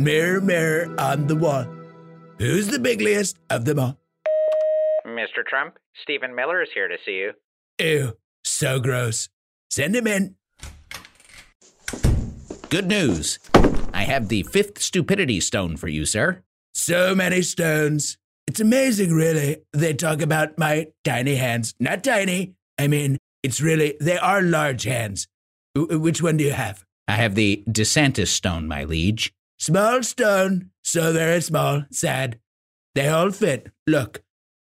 Mirror, mirror on the wall. Who's the bigliest of them all? Mr. Trump, Stephen Miller is here to see you. Ew, so gross. Send him in. Good news. I have the fifth stupidity stone for you, sir. So many stones. It's amazing, really. They talk about my tiny hands. Not tiny. I mean, it's really, they are large hands. W- which one do you have? I have the DeSantis stone, my liege. Small stone. So very small. Sad. They all fit. Look.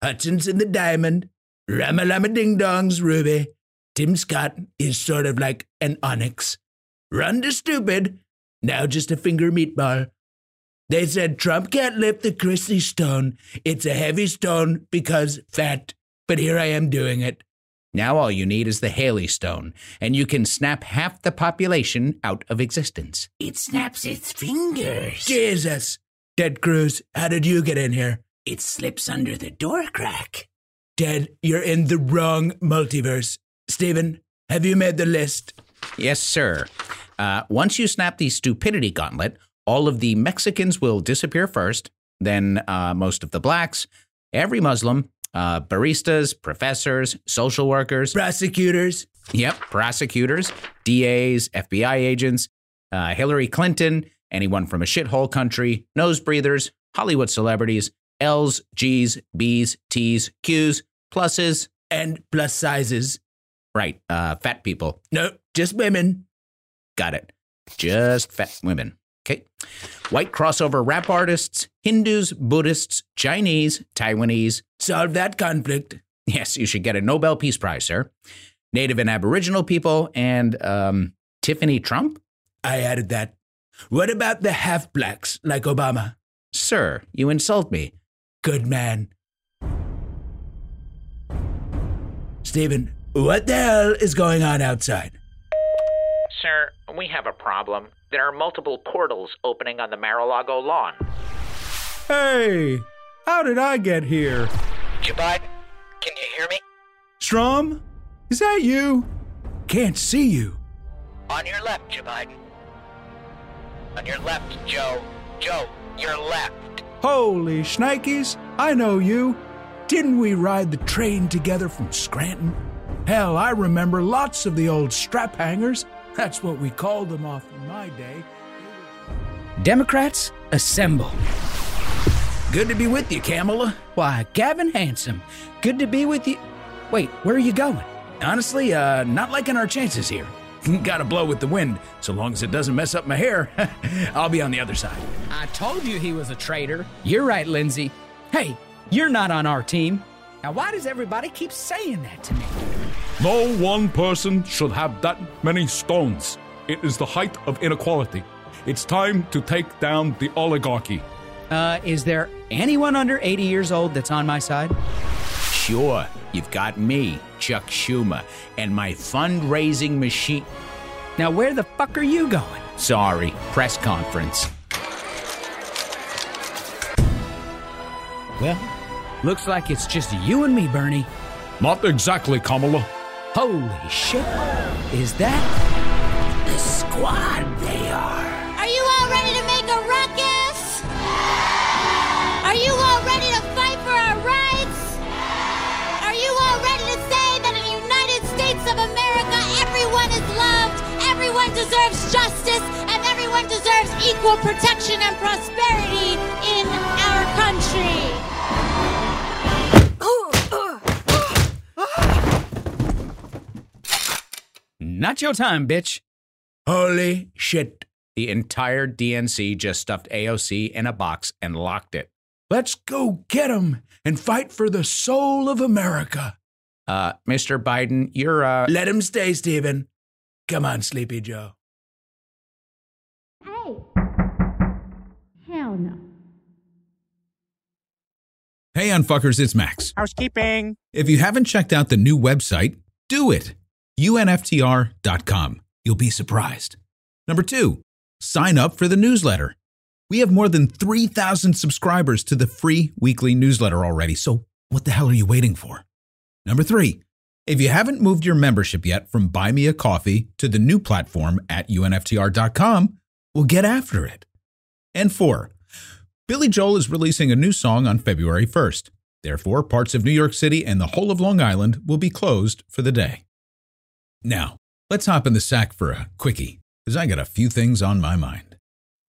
Hutchinson the diamond. Ramalama Ding Dong's ruby. Tim Scott is sort of like an onyx. Run to stupid. Now just a finger meatball. They said Trump can't lift the Christie stone. It's a heavy stone because fat. But here I am doing it. Now all you need is the Haley stone, and you can snap half the population out of existence. It snaps its fingers. Jesus. Dead Cruz, how did you get in here? It slips under the door crack. Dead, you're in the wrong multiverse. Stephen, have you made the list? Yes, sir. Uh, once you snap the stupidity gauntlet, all of the Mexicans will disappear first, then uh, most of the blacks, every Muslim, uh, baristas, professors, social workers, Prosecutors. yep, prosecutors, DAs, FBI agents, uh, Hillary Clinton, anyone from a shithole country, nose breathers, Hollywood celebrities, L's, G's, B's, T's, Q's, pluses, And plus sizes. right, uh, fat people. No, just women. Got it. Just fat women. Okay. White crossover rap artists, Hindus, Buddhists, Chinese, Taiwanese. Solve that conflict. Yes, you should get a Nobel Peace Prize, sir. Native and Aboriginal people, and um, Tiffany Trump? I added that. What about the half blacks like Obama? Sir, you insult me. Good man. Stephen, what the hell is going on outside? Sir, we have a problem. There are multiple portals opening on the Mar-a-Lago lawn. Hey, how did I get here? Joe Biden, can you hear me? Strom? Is that you? Can't see you. On your left, Joe Biden. On your left, Joe. Joe, your left. Holy shnikes, I know you. Didn't we ride the train together from Scranton? Hell, I remember lots of the old strap hangers. That's what we called them off in my day. Democrats, assemble. Good to be with you, Kamala. Why, Gavin Handsome, good to be with you. Wait, where are you going? Honestly, uh, not liking our chances here. Gotta blow with the wind. So long as it doesn't mess up my hair, I'll be on the other side. I told you he was a traitor. You're right, Lindsay. Hey, you're not on our team. Now, why does everybody keep saying that to me? No one person should have that many stones. It is the height of inequality. It's time to take down the oligarchy. Uh, is there anyone under 80 years old that's on my side? Sure, you've got me, Chuck Schumer, and my fundraising machine. Now, where the fuck are you going? Sorry, press conference. Well, looks like it's just you and me, Bernie. Not exactly, Kamala. Holy shit. Is that The squad they are. Are you all ready to make a ruckus? Are you all ready to fight for our rights? Are you all ready to say that in the United States of America, everyone is loved, everyone deserves justice, and everyone deserves equal protection and prosperity in our country? Not your time, bitch? Holy shit. The entire DNC just stuffed AOC in a box and locked it. Let's go get 'em and fight for the soul of America. Uh, Mr. Biden, you're, uh, Let him stay, Stephen. Come on, Sleepy Joe. Hey! Hell no. Hey, unfuckers, it's Max. Housekeeping. If you haven't checked out the new website, do it. UNFTR.com. You'll be surprised. Number two, sign up for the newsletter. We have more than 3,000 subscribers to the free weekly newsletter already, so what the hell are you waiting for? Number three, if you haven't moved your membership yet from Buy Me a Coffee to the new platform at UNFTR.com, we'll get after it. And four, Billy Joel is releasing a new song on February 1st. Therefore, parts of New York City and the whole of Long Island will be closed for the day. Now, let's hop in the sack for a quickie, because I got a few things on my mind.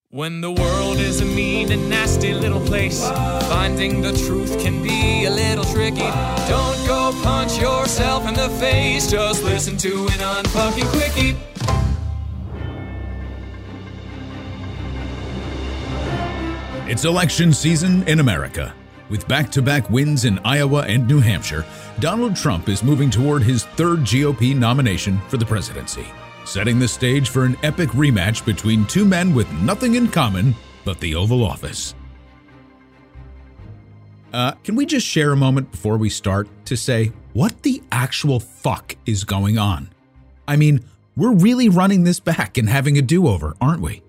When the world is a mean and nasty little place, finding the truth can be a little tricky. Don't go punch yourself in the face, just listen to an unfucking quickie. It's election season in America. With back to back wins in Iowa and New Hampshire, Donald Trump is moving toward his third GOP nomination for the presidency, setting the stage for an epic rematch between two men with nothing in common but the Oval Office. Uh, can we just share a moment before we start to say what the actual fuck is going on? I mean, we're really running this back and having a do over, aren't we?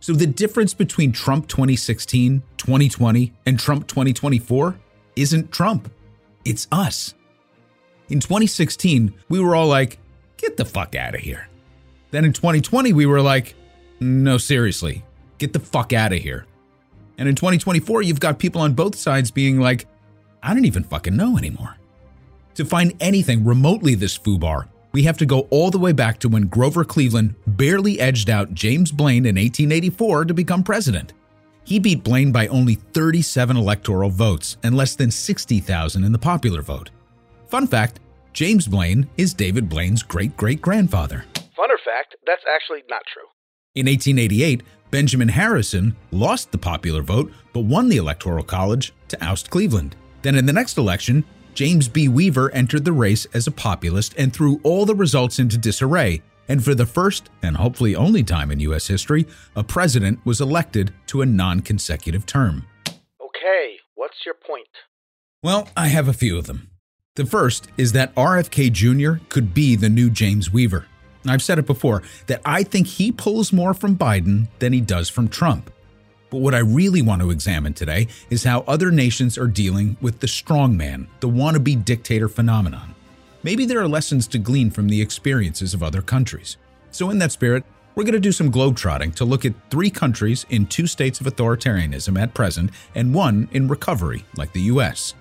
So, the difference between Trump 2016, 2020, and Trump 2024 isn't Trump, it's us. In 2016, we were all like, get the fuck out of here. Then in 2020, we were like, no, seriously, get the fuck out of here. And in 2024, you've got people on both sides being like, I don't even fucking know anymore. To find anything remotely this foobar, we have to go all the way back to when Grover Cleveland barely edged out James Blaine in 1884 to become president. He beat Blaine by only 37 electoral votes and less than 60,000 in the popular vote. Fun fact James Blaine is David Blaine's great great grandfather. Funner fact, that's actually not true. In 1888, Benjamin Harrison lost the popular vote but won the Electoral College to oust Cleveland. Then in the next election, James B. Weaver entered the race as a populist and threw all the results into disarray. And for the first and hopefully only time in U.S. history, a president was elected to a non consecutive term. Okay, what's your point? Well, I have a few of them. The first is that RFK Jr. could be the new James Weaver. I've said it before that I think he pulls more from Biden than he does from Trump. But what I really want to examine today is how other nations are dealing with the strongman, the wannabe dictator phenomenon. Maybe there are lessons to glean from the experiences of other countries. So, in that spirit, we're going to do some globetrotting to look at three countries in two states of authoritarianism at present and one in recovery, like the US.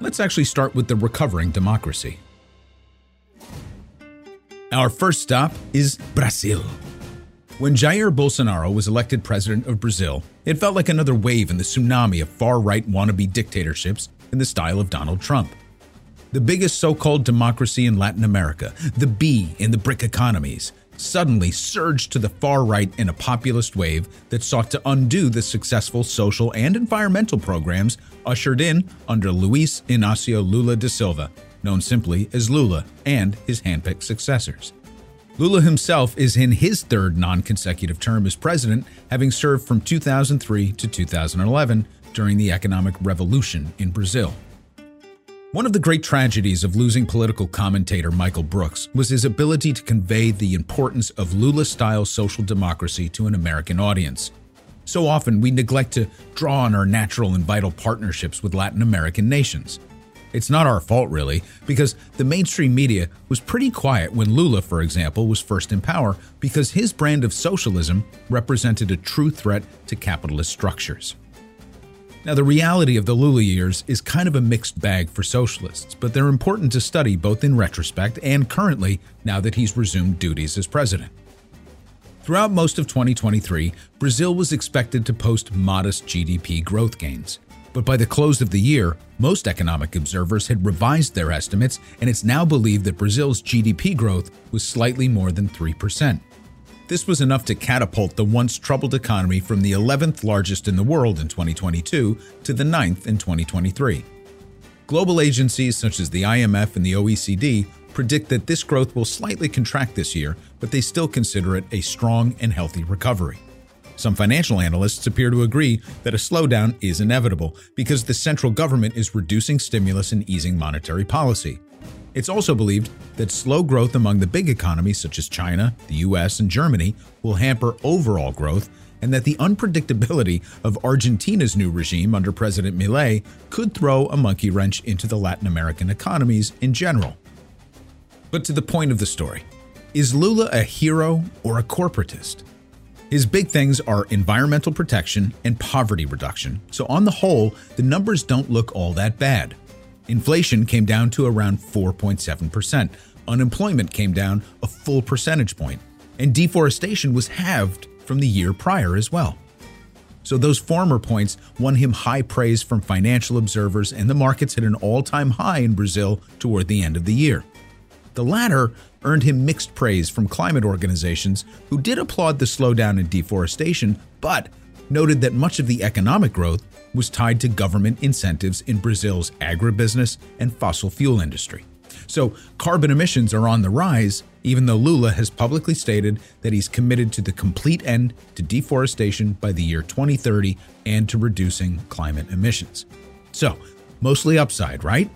Let's actually start with the recovering democracy. Our first stop is Brazil. When Jair Bolsonaro was elected president of Brazil, it felt like another wave in the tsunami of far right wannabe dictatorships in the style of Donald Trump. The biggest so called democracy in Latin America, the B in the BRIC economies, suddenly surged to the far right in a populist wave that sought to undo the successful social and environmental programs ushered in under Luiz Inácio Lula da Silva, known simply as Lula, and his handpicked successors. Lula himself is in his third non consecutive term as president, having served from 2003 to 2011 during the economic revolution in Brazil. One of the great tragedies of losing political commentator Michael Brooks was his ability to convey the importance of Lula style social democracy to an American audience. So often we neglect to draw on our natural and vital partnerships with Latin American nations. It's not our fault, really, because the mainstream media was pretty quiet when Lula, for example, was first in power because his brand of socialism represented a true threat to capitalist structures. Now, the reality of the Lula years is kind of a mixed bag for socialists, but they're important to study both in retrospect and currently now that he's resumed duties as president. Throughout most of 2023, Brazil was expected to post modest GDP growth gains. But by the close of the year, most economic observers had revised their estimates, and it's now believed that Brazil's GDP growth was slightly more than 3%. This was enough to catapult the once troubled economy from the 11th largest in the world in 2022 to the 9th in 2023. Global agencies such as the IMF and the OECD predict that this growth will slightly contract this year, but they still consider it a strong and healthy recovery. Some financial analysts appear to agree that a slowdown is inevitable because the central government is reducing stimulus and easing monetary policy. It's also believed that slow growth among the big economies such as China, the US, and Germany will hamper overall growth, and that the unpredictability of Argentina's new regime under President Milei could throw a monkey wrench into the Latin American economies in general. But to the point of the story is Lula a hero or a corporatist? His big things are environmental protection and poverty reduction. So, on the whole, the numbers don't look all that bad. Inflation came down to around 4.7%. Unemployment came down a full percentage point, and deforestation was halved from the year prior as well. So, those former points won him high praise from financial observers, and the markets hit an all time high in Brazil toward the end of the year. The latter earned him mixed praise from climate organizations who did applaud the slowdown in deforestation, but noted that much of the economic growth was tied to government incentives in Brazil's agribusiness and fossil fuel industry. So, carbon emissions are on the rise, even though Lula has publicly stated that he's committed to the complete end to deforestation by the year 2030 and to reducing climate emissions. So, mostly upside, right?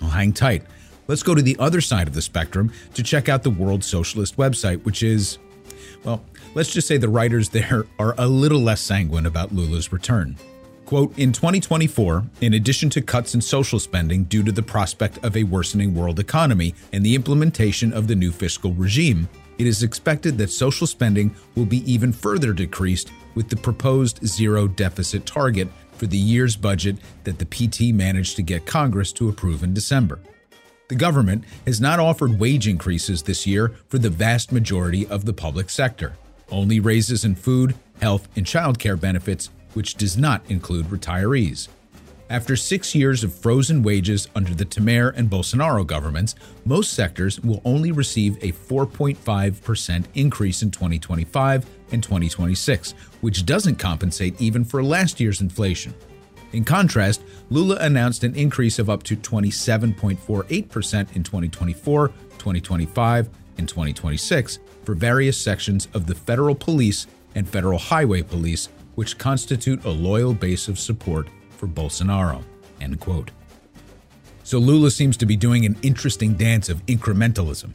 Well, hang tight. Let's go to the other side of the spectrum to check out the World Socialist website, which is, well, let's just say the writers there are a little less sanguine about Lula's return. Quote, in 2024, in addition to cuts in social spending due to the prospect of a worsening world economy and the implementation of the new fiscal regime, it is expected that social spending will be even further decreased with the proposed zero deficit target for the year's budget that the PT managed to get Congress to approve in December. The government has not offered wage increases this year for the vast majority of the public sector, only raises in food, health, and childcare benefits which does not include retirees. After six years of frozen wages under the Temer and Bolsonaro governments, most sectors will only receive a 4.5% increase in 2025 and 2026, which doesn't compensate even for last year's inflation. In contrast, Lula announced an increase of up to 27.48% in 2024, 2025, and 2026 for various sections of the federal police and federal highway police which constitute a loyal base of support for Bolsonaro. End quote. So Lula seems to be doing an interesting dance of incrementalism.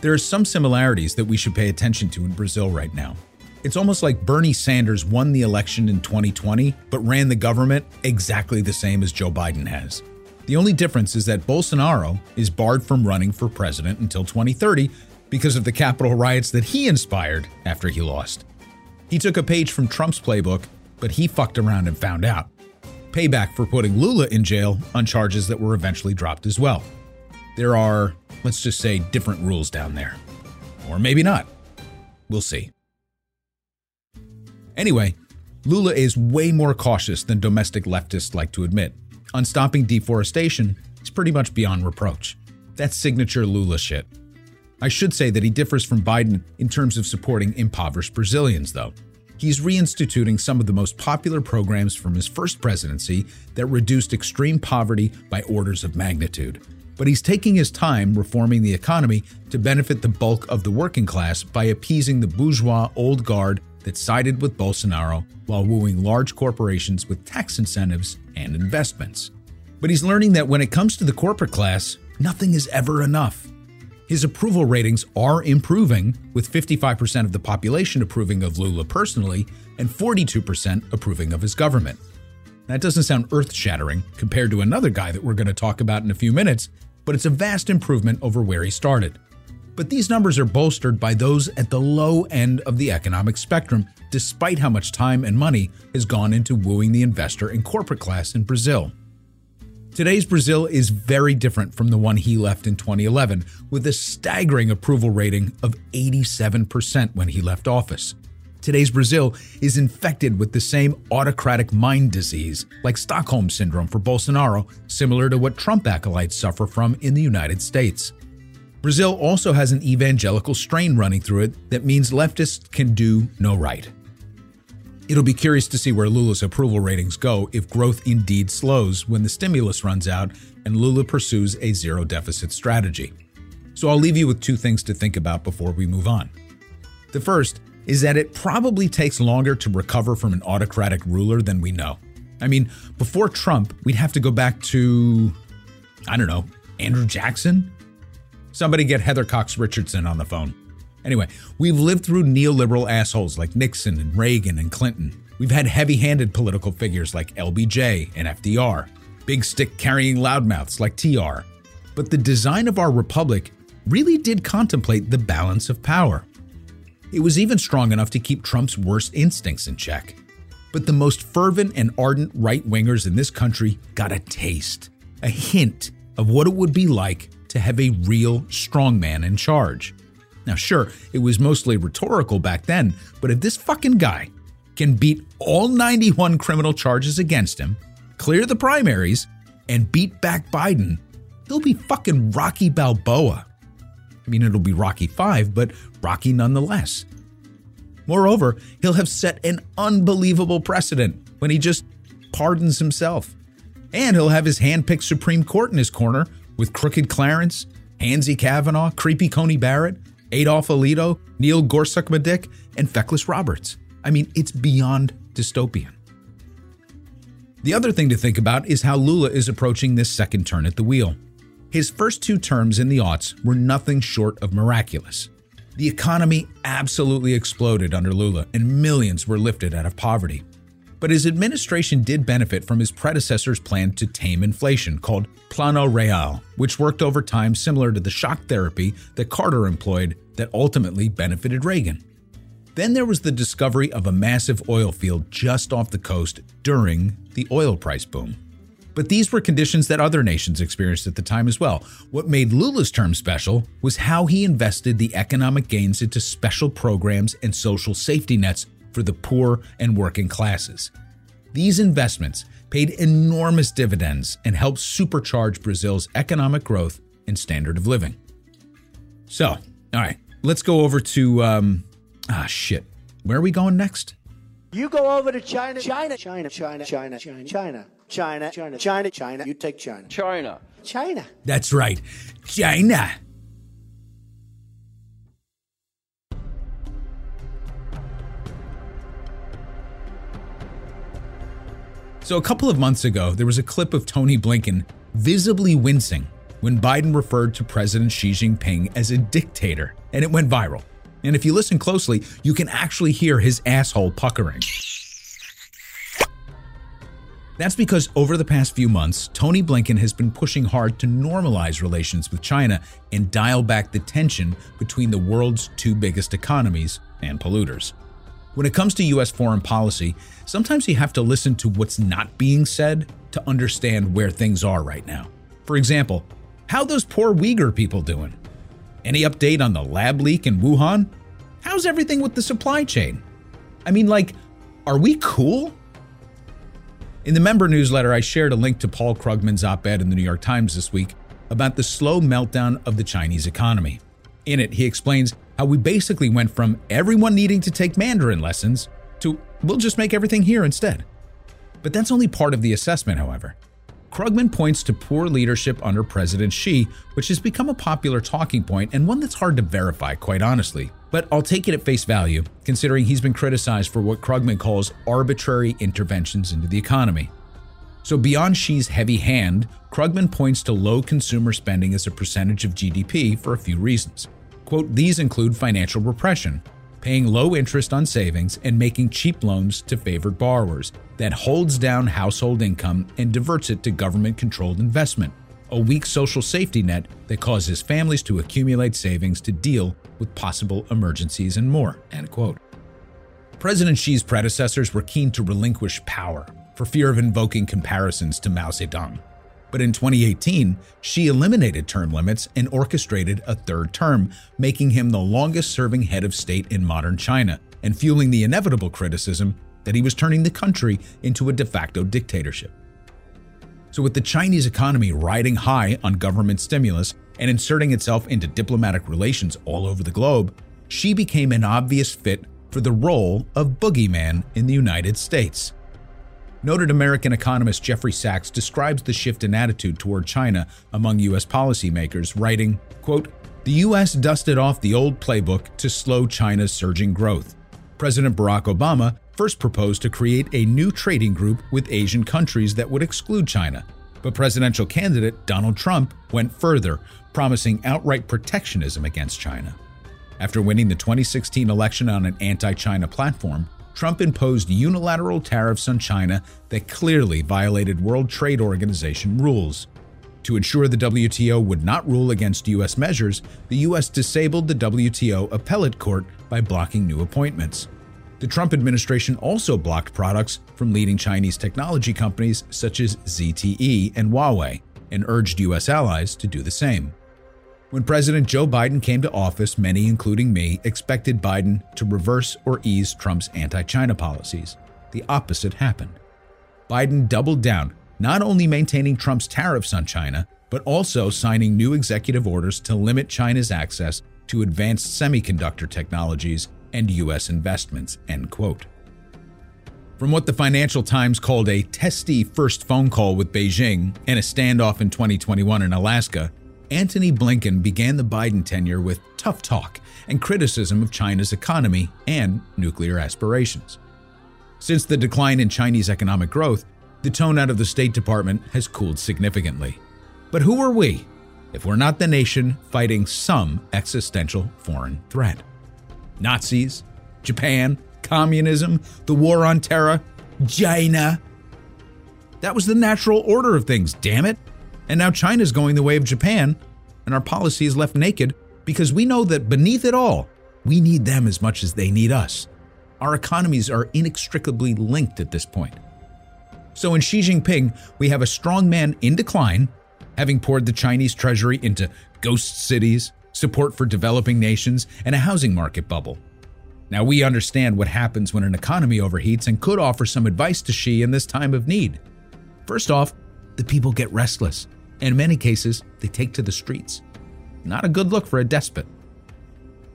There are some similarities that we should pay attention to in Brazil right now. It's almost like Bernie Sanders won the election in 2020, but ran the government exactly the same as Joe Biden has. The only difference is that Bolsonaro is barred from running for president until 2030 because of the Capitol riots that he inspired after he lost. He took a page from Trump's playbook, but he fucked around and found out. Payback for putting Lula in jail on charges that were eventually dropped as well. There are, let's just say, different rules down there. Or maybe not. We'll see. Anyway, Lula is way more cautious than domestic leftists like to admit. On stopping deforestation, he's pretty much beyond reproach. That's signature Lula shit. I should say that he differs from Biden in terms of supporting impoverished Brazilians, though. He's reinstituting some of the most popular programs from his first presidency that reduced extreme poverty by orders of magnitude. But he's taking his time reforming the economy to benefit the bulk of the working class by appeasing the bourgeois old guard that sided with Bolsonaro while wooing large corporations with tax incentives and investments. But he's learning that when it comes to the corporate class, nothing is ever enough. His approval ratings are improving, with 55% of the population approving of Lula personally and 42% approving of his government. That doesn't sound earth shattering compared to another guy that we're going to talk about in a few minutes, but it's a vast improvement over where he started. But these numbers are bolstered by those at the low end of the economic spectrum, despite how much time and money has gone into wooing the investor and corporate class in Brazil. Today's Brazil is very different from the one he left in 2011, with a staggering approval rating of 87% when he left office. Today's Brazil is infected with the same autocratic mind disease, like Stockholm Syndrome for Bolsonaro, similar to what Trump acolytes suffer from in the United States. Brazil also has an evangelical strain running through it that means leftists can do no right. It'll be curious to see where Lula's approval ratings go if growth indeed slows when the stimulus runs out and Lula pursues a zero deficit strategy. So I'll leave you with two things to think about before we move on. The first is that it probably takes longer to recover from an autocratic ruler than we know. I mean, before Trump, we'd have to go back to, I don't know, Andrew Jackson? Somebody get Heather Cox Richardson on the phone. Anyway, we've lived through neoliberal assholes like Nixon and Reagan and Clinton. We've had heavy handed political figures like LBJ and FDR, big stick carrying loudmouths like TR. But the design of our republic really did contemplate the balance of power. It was even strong enough to keep Trump's worst instincts in check. But the most fervent and ardent right wingers in this country got a taste, a hint of what it would be like to have a real strongman in charge. Now, sure, it was mostly rhetorical back then, but if this fucking guy can beat all 91 criminal charges against him, clear the primaries, and beat back Biden, he'll be fucking Rocky Balboa. I mean, it'll be Rocky 5, but Rocky nonetheless. Moreover, he'll have set an unbelievable precedent when he just pardons himself. And he'll have his hand-picked Supreme Court in his corner with Crooked Clarence, Hansy Kavanaugh, Creepy Coney Barrett, Adolf Alito, Neil Gorsuch Madick, and Feckless Roberts. I mean, it's beyond dystopian. The other thing to think about is how Lula is approaching this second turn at the wheel. His first two terms in the aughts were nothing short of miraculous. The economy absolutely exploded under Lula, and millions were lifted out of poverty. But his administration did benefit from his predecessor's plan to tame inflation, called Plano Real, which worked over time similar to the shock therapy that Carter employed that ultimately benefited Reagan. Then there was the discovery of a massive oil field just off the coast during the oil price boom. But these were conditions that other nations experienced at the time as well. What made Lula's term special was how he invested the economic gains into special programs and social safety nets for the poor and working classes. These investments paid enormous dividends and helped supercharge Brazil's economic growth and standard of living. So, all right, let's go over to um, ah shit. Where are we going next? You go over to China, China, China, China, China, China, China, China, China, China, China. You take China. China. China. That's right, China. So, a couple of months ago, there was a clip of Tony Blinken visibly wincing when Biden referred to President Xi Jinping as a dictator, and it went viral. And if you listen closely, you can actually hear his asshole puckering. That's because over the past few months, Tony Blinken has been pushing hard to normalize relations with China and dial back the tension between the world's two biggest economies and polluters. When it comes to US foreign policy, sometimes you have to listen to what's not being said to understand where things are right now. For example, how those poor Uyghur people doing? Any update on the lab leak in Wuhan? How's everything with the supply chain? I mean, like, are we cool? In the member newsletter, I shared a link to Paul Krugman's op ed in the New York Times this week about the slow meltdown of the Chinese economy. In it, he explains how we basically went from everyone needing to take Mandarin lessons to we'll just make everything here instead. But that's only part of the assessment, however. Krugman points to poor leadership under President Xi, which has become a popular talking point and one that's hard to verify, quite honestly. But I'll take it at face value, considering he's been criticized for what Krugman calls arbitrary interventions into the economy. So, beyond Xi's heavy hand, Krugman points to low consumer spending as a percentage of GDP for a few reasons. Quote, these include financial repression, paying low interest on savings, and making cheap loans to favored borrowers that holds down household income and diverts it to government controlled investment, a weak social safety net that causes families to accumulate savings to deal with possible emergencies and more. End quote. President Xi's predecessors were keen to relinquish power for fear of invoking comparisons to Mao Zedong. But in 2018, Xi eliminated term limits and orchestrated a third term, making him the longest serving head of state in modern China and fueling the inevitable criticism that he was turning the country into a de facto dictatorship. So, with the Chinese economy riding high on government stimulus and inserting itself into diplomatic relations all over the globe, Xi became an obvious fit for the role of boogeyman in the United States. Noted American economist Jeffrey Sachs describes the shift in attitude toward China among U.S. policymakers, writing, quote, The U.S. dusted off the old playbook to slow China's surging growth. President Barack Obama first proposed to create a new trading group with Asian countries that would exclude China. But presidential candidate Donald Trump went further, promising outright protectionism against China. After winning the 2016 election on an anti China platform, Trump imposed unilateral tariffs on China that clearly violated World Trade Organization rules. To ensure the WTO would not rule against U.S. measures, the U.S. disabled the WTO appellate court by blocking new appointments. The Trump administration also blocked products from leading Chinese technology companies such as ZTE and Huawei and urged U.S. allies to do the same. When President Joe Biden came to office, many, including me, expected Biden to reverse or ease Trump's anti China policies. The opposite happened. Biden doubled down, not only maintaining Trump's tariffs on China, but also signing new executive orders to limit China's access to advanced semiconductor technologies and U.S. investments. End quote. From what the Financial Times called a testy first phone call with Beijing and a standoff in 2021 in Alaska, Antony Blinken began the Biden tenure with tough talk and criticism of China's economy and nuclear aspirations. Since the decline in Chinese economic growth, the tone out of the State Department has cooled significantly. But who are we if we're not the nation fighting some existential foreign threat? Nazis, Japan, communism, the war on terror, China. That was the natural order of things, damn it. And now China's going the way of Japan, and our policy is left naked because we know that beneath it all, we need them as much as they need us. Our economies are inextricably linked at this point. So in Xi Jinping, we have a strong man in decline, having poured the Chinese treasury into ghost cities, support for developing nations, and a housing market bubble. Now we understand what happens when an economy overheats and could offer some advice to Xi in this time of need. First off, the people get restless, in many cases, they take to the streets. Not a good look for a despot.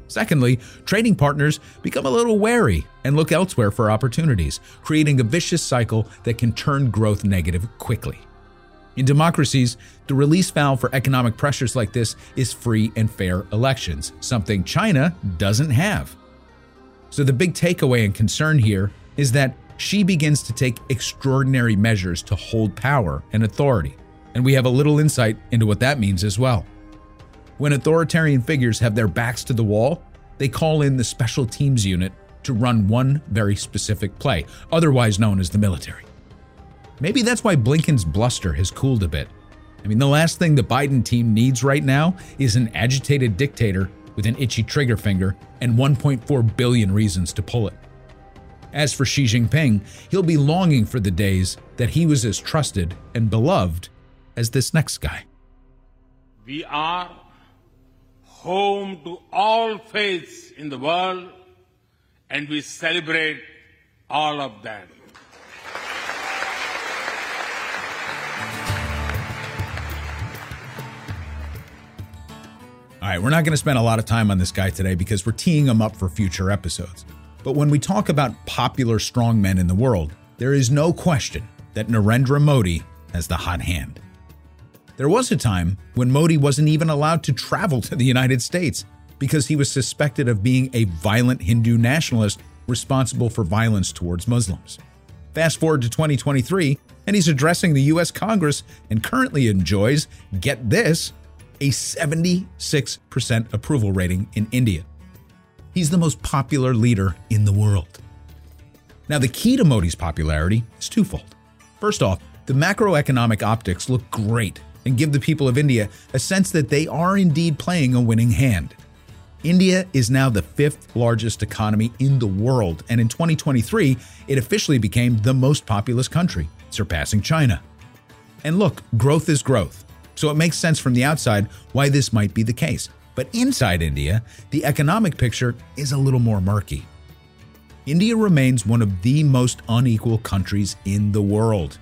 Secondly, trading partners become a little wary and look elsewhere for opportunities, creating a vicious cycle that can turn growth negative quickly. In democracies, the release valve for economic pressures like this is free and fair elections, something China doesn't have. So, the big takeaway and concern here is that Xi begins to take extraordinary measures to hold power and authority, and we have a little insight into what that means as well. When authoritarian figures have their backs to the wall, they call in the special teams unit to run one very specific play, otherwise known as the military. Maybe that's why Blinken's bluster has cooled a bit. I mean, the last thing the Biden team needs right now is an agitated dictator with an itchy trigger finger and 1.4 billion reasons to pull it. As for Xi Jinping, he'll be longing for the days that he was as trusted and beloved as this next guy. We are home to all faiths in the world, and we celebrate all of them. All right, we're not going to spend a lot of time on this guy today because we're teeing him up for future episodes. But when we talk about popular strongmen in the world, there is no question that Narendra Modi has the hot hand. There was a time when Modi wasn't even allowed to travel to the United States because he was suspected of being a violent Hindu nationalist responsible for violence towards Muslims. Fast forward to 2023, and he's addressing the US Congress and currently enjoys, get this, a 76% approval rating in India. He's the most popular leader in the world. Now, the key to Modi's popularity is twofold. First off, the macroeconomic optics look great and give the people of India a sense that they are indeed playing a winning hand. India is now the fifth largest economy in the world, and in 2023, it officially became the most populous country, surpassing China. And look, growth is growth, so it makes sense from the outside why this might be the case. But inside India, the economic picture is a little more murky. India remains one of the most unequal countries in the world.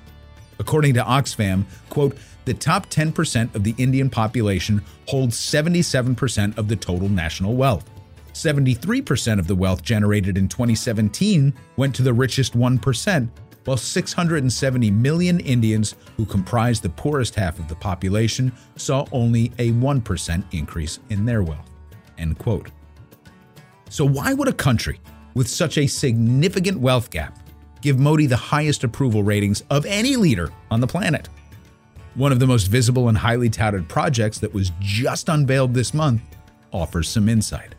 According to Oxfam, quote, the top 10% of the Indian population holds 77% of the total national wealth. 73% of the wealth generated in 2017 went to the richest 1%, while 670 million Indians who comprise the poorest half of the population saw only a 1% increase in their wealth. End quote. So why would a country with such a significant wealth gap give Modi the highest approval ratings of any leader on the planet? One of the most visible and highly touted projects that was just unveiled this month offers some insight.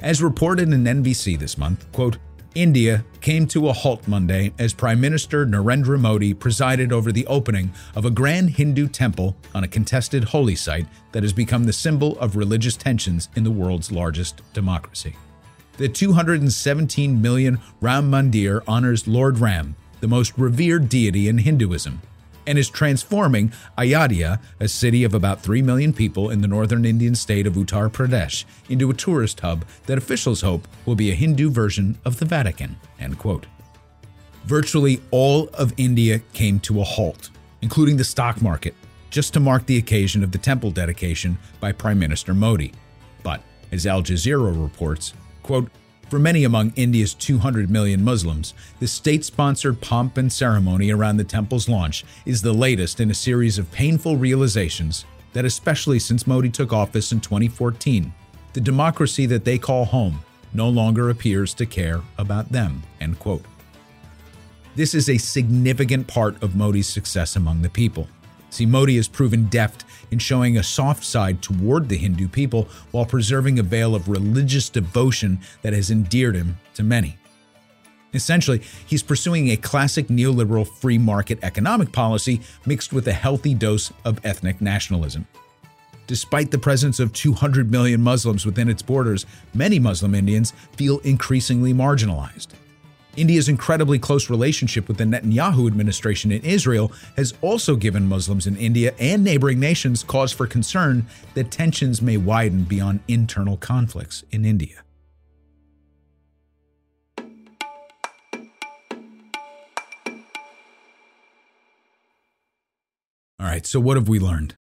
As reported in NBC this month, quote, India came to a halt Monday as Prime Minister Narendra Modi presided over the opening of a grand Hindu temple on a contested holy site that has become the symbol of religious tensions in the world's largest democracy. The 217 million Ram Mandir honors Lord Ram, the most revered deity in Hinduism, and is transforming Ayodhya, a city of about 3 million people in the northern Indian state of Uttar Pradesh, into a tourist hub that officials hope will be a Hindu version of the Vatican. End quote. Virtually all of India came to a halt, including the stock market, just to mark the occasion of the temple dedication by Prime Minister Modi. But, as Al Jazeera reports, quote, for many among India's 200 million Muslims, the state sponsored pomp and ceremony around the temple's launch is the latest in a series of painful realizations that, especially since Modi took office in 2014, the democracy that they call home no longer appears to care about them. End quote. This is a significant part of Modi's success among the people. See, Modi has proven deft in showing a soft side toward the Hindu people while preserving a veil of religious devotion that has endeared him to many. Essentially, he's pursuing a classic neoliberal free market economic policy mixed with a healthy dose of ethnic nationalism. Despite the presence of 200 million Muslims within its borders, many Muslim Indians feel increasingly marginalized. India's incredibly close relationship with the Netanyahu administration in Israel has also given Muslims in India and neighboring nations cause for concern that tensions may widen beyond internal conflicts in India. All right, so what have we learned?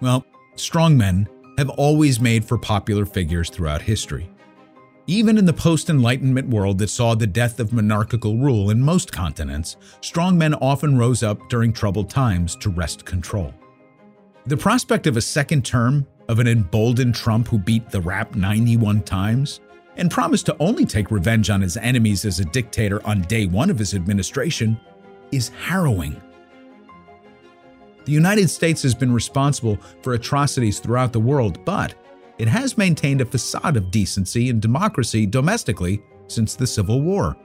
Well, strong men have always made for popular figures throughout history. Even in the post Enlightenment world that saw the death of monarchical rule in most continents, strong men often rose up during troubled times to wrest control. The prospect of a second term of an emboldened Trump who beat the rap 91 times and promised to only take revenge on his enemies as a dictator on day one of his administration is harrowing. The United States has been responsible for atrocities throughout the world, but it has maintained a facade of decency and democracy domestically since the Civil War.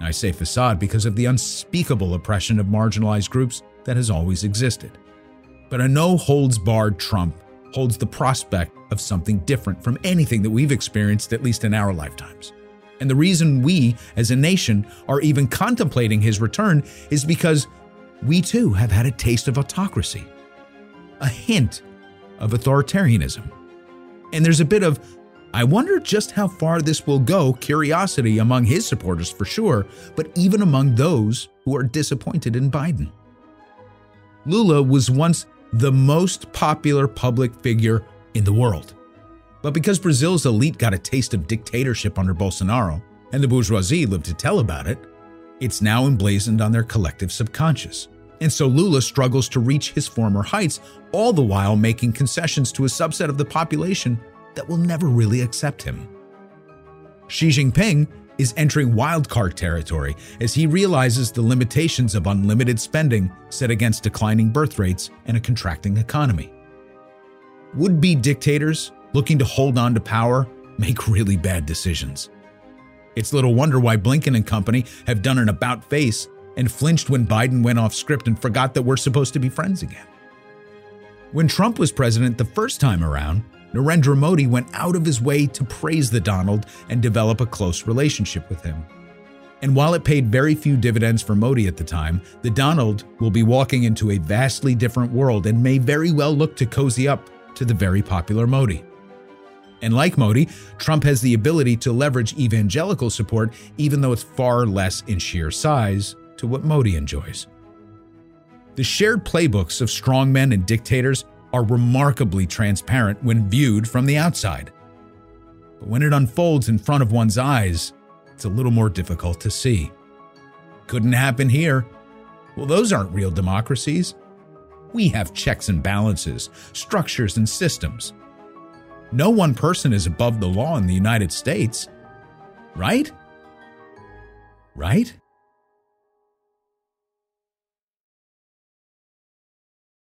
I say facade because of the unspeakable oppression of marginalized groups that has always existed. But a no holds barred Trump holds the prospect of something different from anything that we've experienced, at least in our lifetimes. And the reason we, as a nation, are even contemplating his return is because we too have had a taste of autocracy, a hint of authoritarianism. And there's a bit of, I wonder just how far this will go curiosity among his supporters for sure, but even among those who are disappointed in Biden. Lula was once the most popular public figure in the world. But because Brazil's elite got a taste of dictatorship under Bolsonaro, and the bourgeoisie lived to tell about it, it's now emblazoned on their collective subconscious. And so Lula struggles to reach his former heights, all the while making concessions to a subset of the population that will never really accept him. Xi Jinping is entering wildcard territory as he realizes the limitations of unlimited spending set against declining birth rates and a contracting economy. Would be dictators looking to hold on to power make really bad decisions. It's little wonder why Blinken and company have done an about face and flinched when Biden went off script and forgot that we're supposed to be friends again. When Trump was president the first time around, Narendra Modi went out of his way to praise the Donald and develop a close relationship with him. And while it paid very few dividends for Modi at the time, the Donald will be walking into a vastly different world and may very well look to cozy up to the very popular Modi. And like Modi, Trump has the ability to leverage evangelical support, even though it's far less in sheer size to what Modi enjoys. The shared playbooks of strongmen and dictators are remarkably transparent when viewed from the outside. But when it unfolds in front of one's eyes, it's a little more difficult to see. Couldn't happen here. Well, those aren't real democracies. We have checks and balances, structures and systems. No one person is above the law in the United States. Right? Right?